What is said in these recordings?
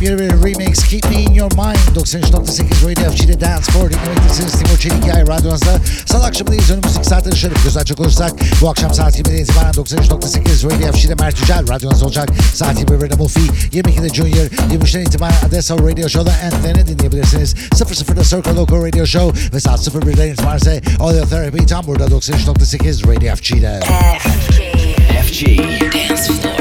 Yepyeni bir remix Keep Me In Your Mind 93.8 Radio FG'de Dance Floor dinlemektesiniz Timur Çelikay radyonuzda. Salı akşamındayız önümüzdeki saatleri şöyle bir göz açacak olursak Bu akşam saat 20'den itibaren 93.8 Radio FG'de Mert Yücel radyonuzda olacak. Saat 21'de Mufi 22'de Junior 23'ten itibaren Adesso Radio Show'da Anthony'ni dinleyebilirsiniz. 00'da Circle Local Radio Show ve saat 01'den itibaren ise Audio Therapy tam burada 93.8 Radio FG'de FG. FG. Dance Floor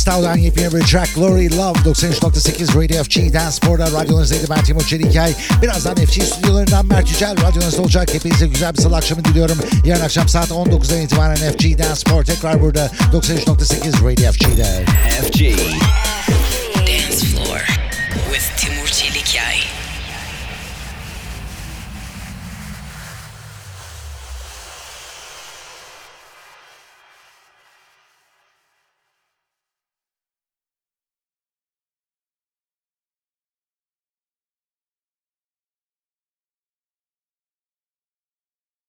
Crystal'dan yepyeni bir track Glory Love 93.8 Radio FG Dance Spor'da radyonuzdaydı ben Timur Çelikay. Birazdan FG stüdyolarından Mert Yücel radyonuzda olacak. Hepinize güzel bir salı akşamı diliyorum. Yarın akşam saat 19'dan itibaren FG Dance Spor tekrar burada 93.8 Radio FG'de. FG